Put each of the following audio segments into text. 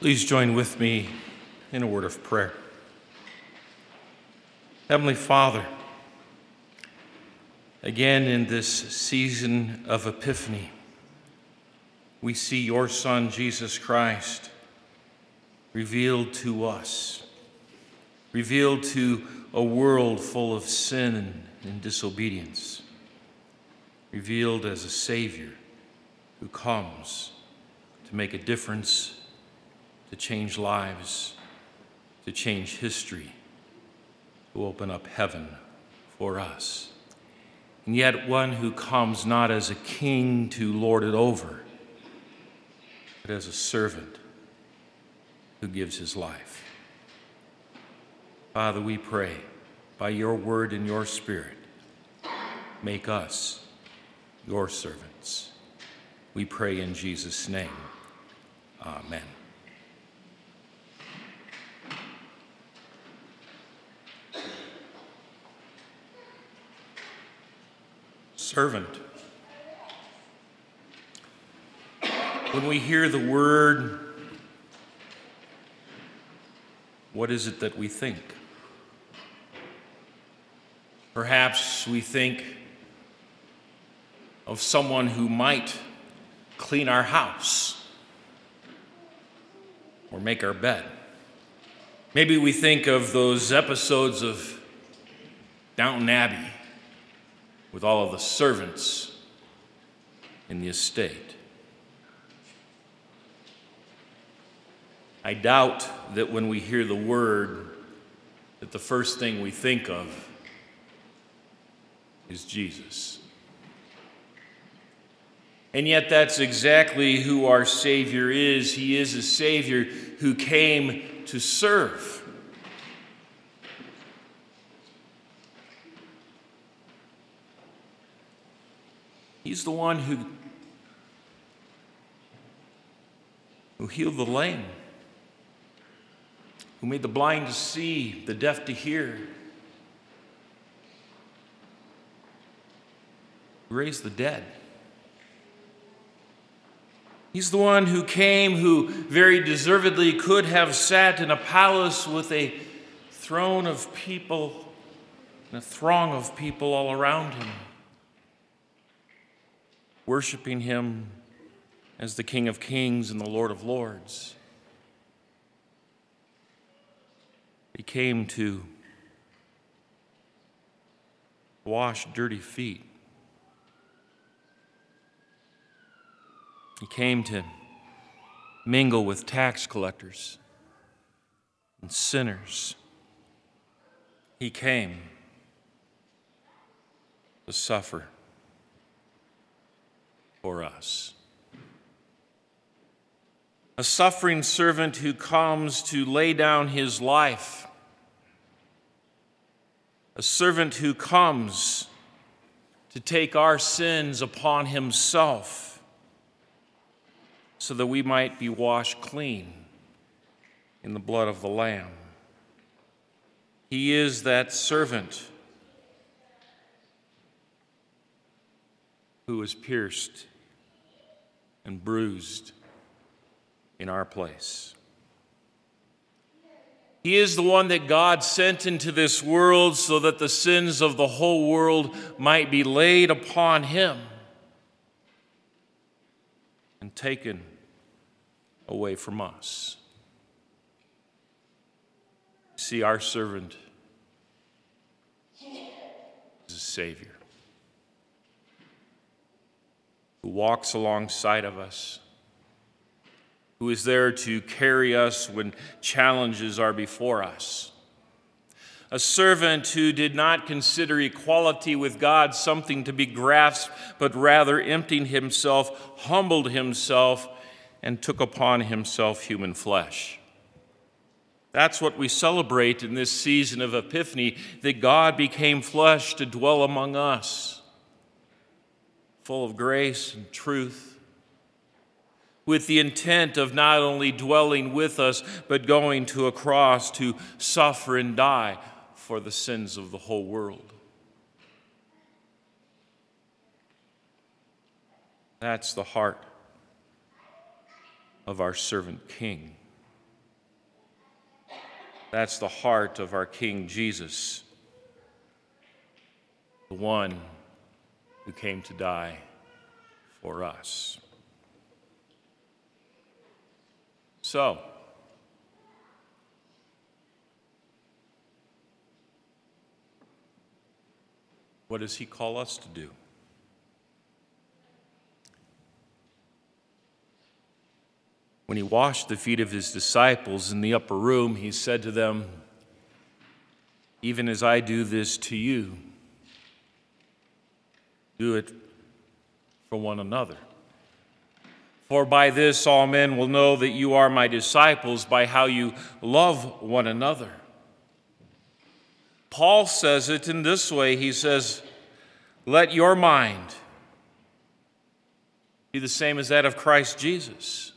Please join with me in a word of prayer. Heavenly Father, again in this season of Epiphany, we see your Son, Jesus Christ, revealed to us, revealed to a world full of sin and disobedience, revealed as a Savior who comes to make a difference, to change lives, to change history, to open up heaven for us. And yet, one who comes not as a king to lord it over, but as a servant who gives his life. Father, we pray by your word and your spirit, make us your servants. We pray in Jesus' name. Amen. Servant. When we hear the word, what is it that we think? Perhaps we think of someone who might clean our house or make our bed. Maybe we think of those episodes of Downton Abbey with all of the servants in the estate. I doubt that when we hear the word, that the first thing we think of is Jesus. And yet, that's exactly who our Savior is. He is a Savior who came to serve. He's the one who, who healed the lame, who made the blind to see, the deaf to hear, who raised the dead. He's the one who came, who very deservedly could have sat in a palace with a throne of people and a throng of people all around him, worshiping him as the King of Kings and the Lord of Lords. He came to wash dirty feet He came to mingle with tax collectors and sinners. He came to suffer for us. A suffering servant who comes to lay down his life. A servant who comes to take our sins upon himself so that we might be washed clean in the blood of the Lamb. He is that servant who was pierced and bruised in our place. He is the one that God sent into this world so that the sins of the whole world might be laid upon him and taken away from us. See, our servant is a Savior who walks alongside of us, who is there to carry us when challenges are before us. A servant who did not consider equality with God something to be grasped, but rather emptied himself, humbled himself, and took upon himself human flesh. That's what we celebrate in this season of Epiphany that God became flesh to dwell among us, full of grace and truth, with the intent of not only dwelling with us, but going to a cross to suffer and die for the sins of the whole world. That's the heart of our servant king. That's the heart of our King Jesus, the one who came to die for us. So, what does he call us to do? When he washed the feet of his disciples in the upper room, he said to them, Even as I do this to you, do it for one another. For by this all men will know that you are my disciples, by how you love one another. Paul says it in this way he says, Let your mind be the same as that of Christ Jesus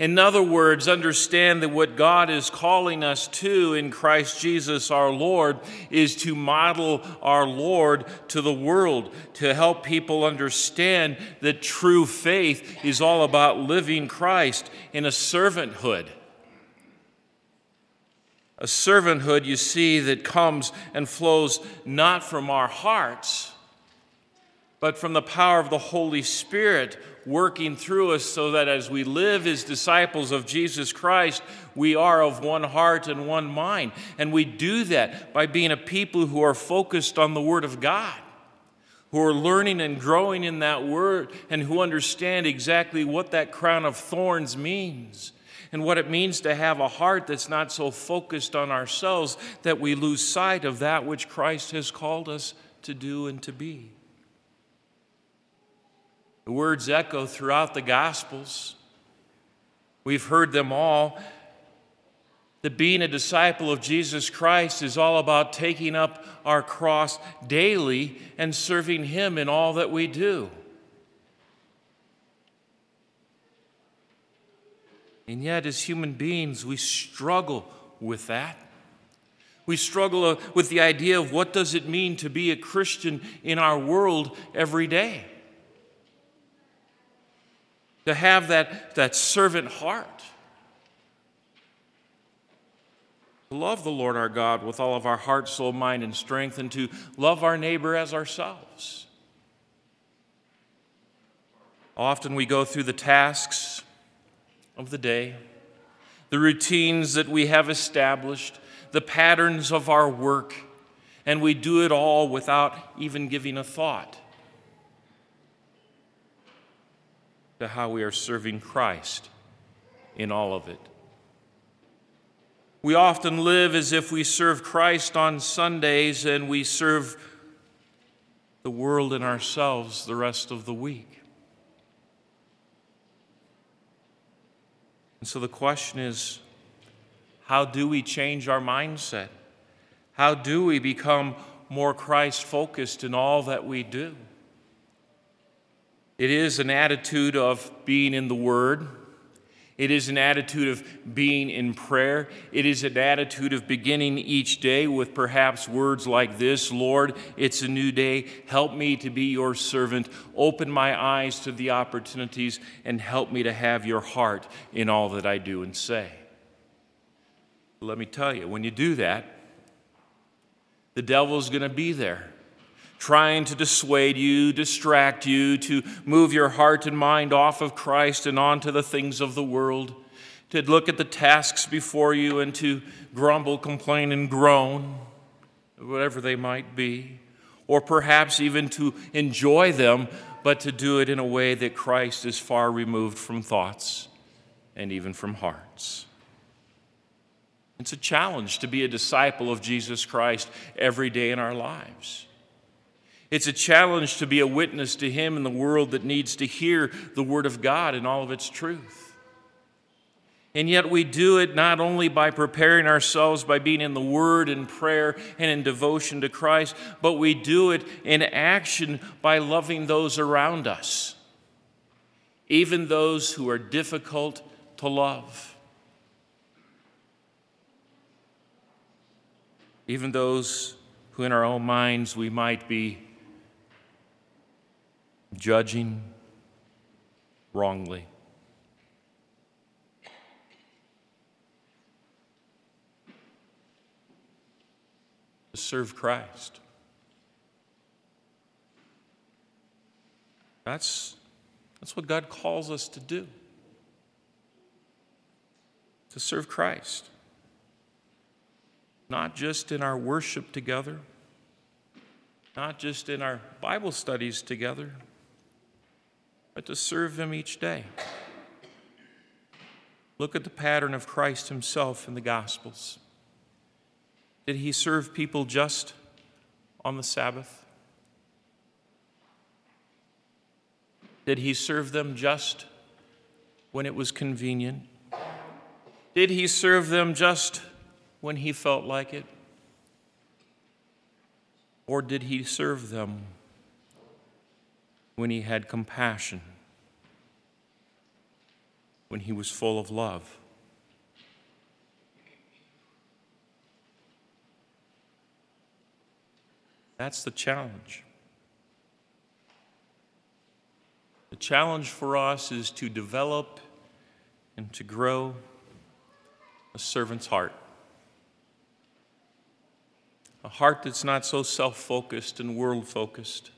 in other words, understand that what God is calling us to in Christ Jesus our Lord is to model our Lord to the world, to help people understand that true faith is all about living Christ in a servanthood. A servanthood, you see, that comes and flows not from our hearts, but from the power of the Holy Spirit working through us so that as we live as disciples of Jesus Christ, we are of one heart and one mind. And we do that by being a people who are focused on the Word of God, who are learning and growing in that Word, and who understand exactly what that crown of thorns means and what it means to have a heart that's not so focused on ourselves that we lose sight of that which Christ has called us to do and to be. The words echo throughout the Gospels. We've heard them all. That being a disciple of Jesus Christ is all about taking up our cross daily and serving Him in all that we do. And yet, as human beings, we struggle with that. We struggle with the idea of what does it mean to be a Christian in our world every day to have that, that servant heart. To love the Lord our God with all of our heart, soul, mind, and strength, and to love our neighbor as ourselves. Often we go through the tasks of the day, the routines that we have established, the patterns of our work, and we do it all without even giving a thought to how we are serving Christ in all of it. We often live as if we serve Christ on Sundays and we serve the world and ourselves the rest of the week. And so the question is how do we change our mindset? How do we become more Christ focused in all that we do? It is an attitude of being in the Word. It is an attitude of being in prayer. It is an attitude of beginning each day with perhaps words like this Lord, it's a new day. Help me to be your servant. Open my eyes to the opportunities and help me to have your heart in all that I do and say. Let me tell you, when you do that, the devil's going to be there trying to dissuade you, distract you, to move your heart and mind off of Christ and onto the things of the world, to look at the tasks before you and to grumble, complain, and groan, whatever they might be, or perhaps even to enjoy them, but to do it in a way that Christ is far removed from thoughts and even from hearts. It's a challenge to be a disciple of Jesus Christ every day in our lives. It's a challenge to be a witness to Him in the world that needs to hear the Word of God in all of its truth. And yet, we do it not only by preparing ourselves by being in the Word and prayer and in devotion to Christ, but we do it in action by loving those around us, even those who are difficult to love, even those who, in our own minds, we might be judging wrongly. To serve Christ. That's, that's what God calls us to do to serve Christ. Not just in our worship together, not just in our Bible studies together, but to serve Him each day. Look at the pattern of Christ Himself in the Gospels. Did He serve people just on the Sabbath? Did He serve them just when it was convenient? Did He serve them just when He felt like it? Or did He serve them when He had compassion? when he was full of love. That's the challenge. The challenge for us is to develop and to grow a servant's heart. A heart that's not so self focused and world focused,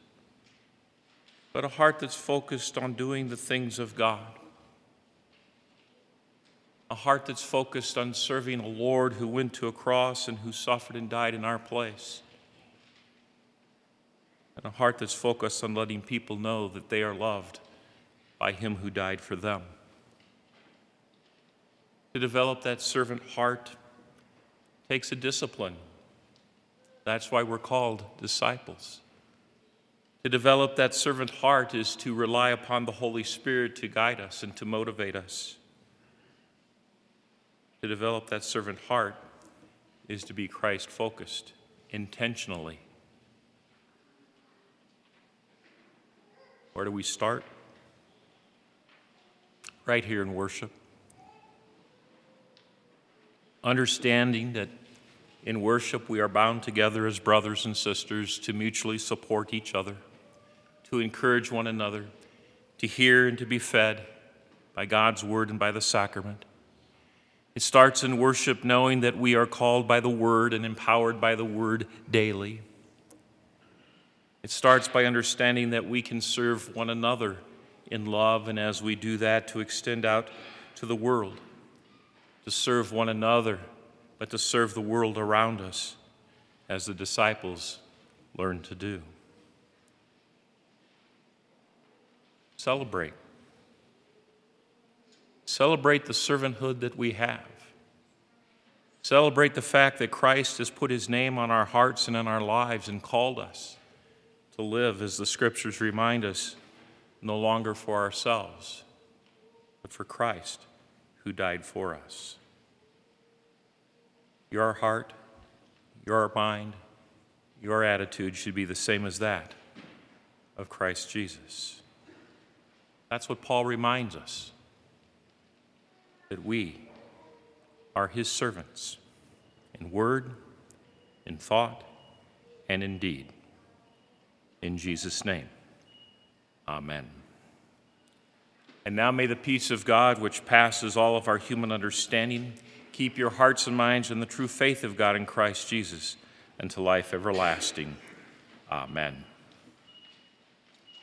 but a heart that's focused on doing the things of God a heart that's focused on serving a Lord who went to a cross and who suffered and died in our place. And a heart that's focused on letting people know that they are loved by Him who died for them. To develop that servant heart takes a discipline. That's why we're called disciples. To develop that servant heart is to rely upon the Holy Spirit to guide us and to motivate us to develop that servant heart is to be Christ focused intentionally. Where do we start? Right here in worship. Understanding that in worship we are bound together as brothers and sisters to mutually support each other, to encourage one another, to hear and to be fed by God's word and by the sacrament. It starts in worship knowing that we are called by the Word and empowered by the Word daily. It starts by understanding that we can serve one another in love, and as we do that, to extend out to the world, to serve one another, but to serve the world around us as the disciples learned to do. Celebrate. Celebrate the servanthood that we have. Celebrate the fact that Christ has put his name on our hearts and in our lives and called us to live, as the scriptures remind us, no longer for ourselves, but for Christ who died for us. Your heart, your mind, your attitude should be the same as that of Christ Jesus. That's what Paul reminds us that we are his servants in word, in thought, and in deed. In Jesus' name, amen. And now may the peace of God, which passes all of our human understanding, keep your hearts and minds in the true faith of God in Christ Jesus unto life everlasting. Amen.